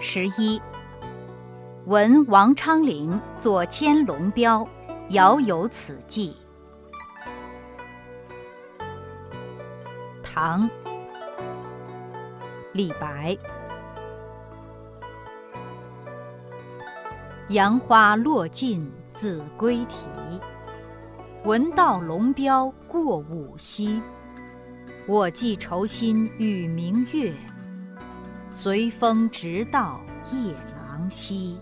十一，闻王昌龄作迁龙标，遥有此寄。唐，李白。杨花落尽子规啼，闻道龙标过五溪。我寄愁心与明月，随风直到夜郎西。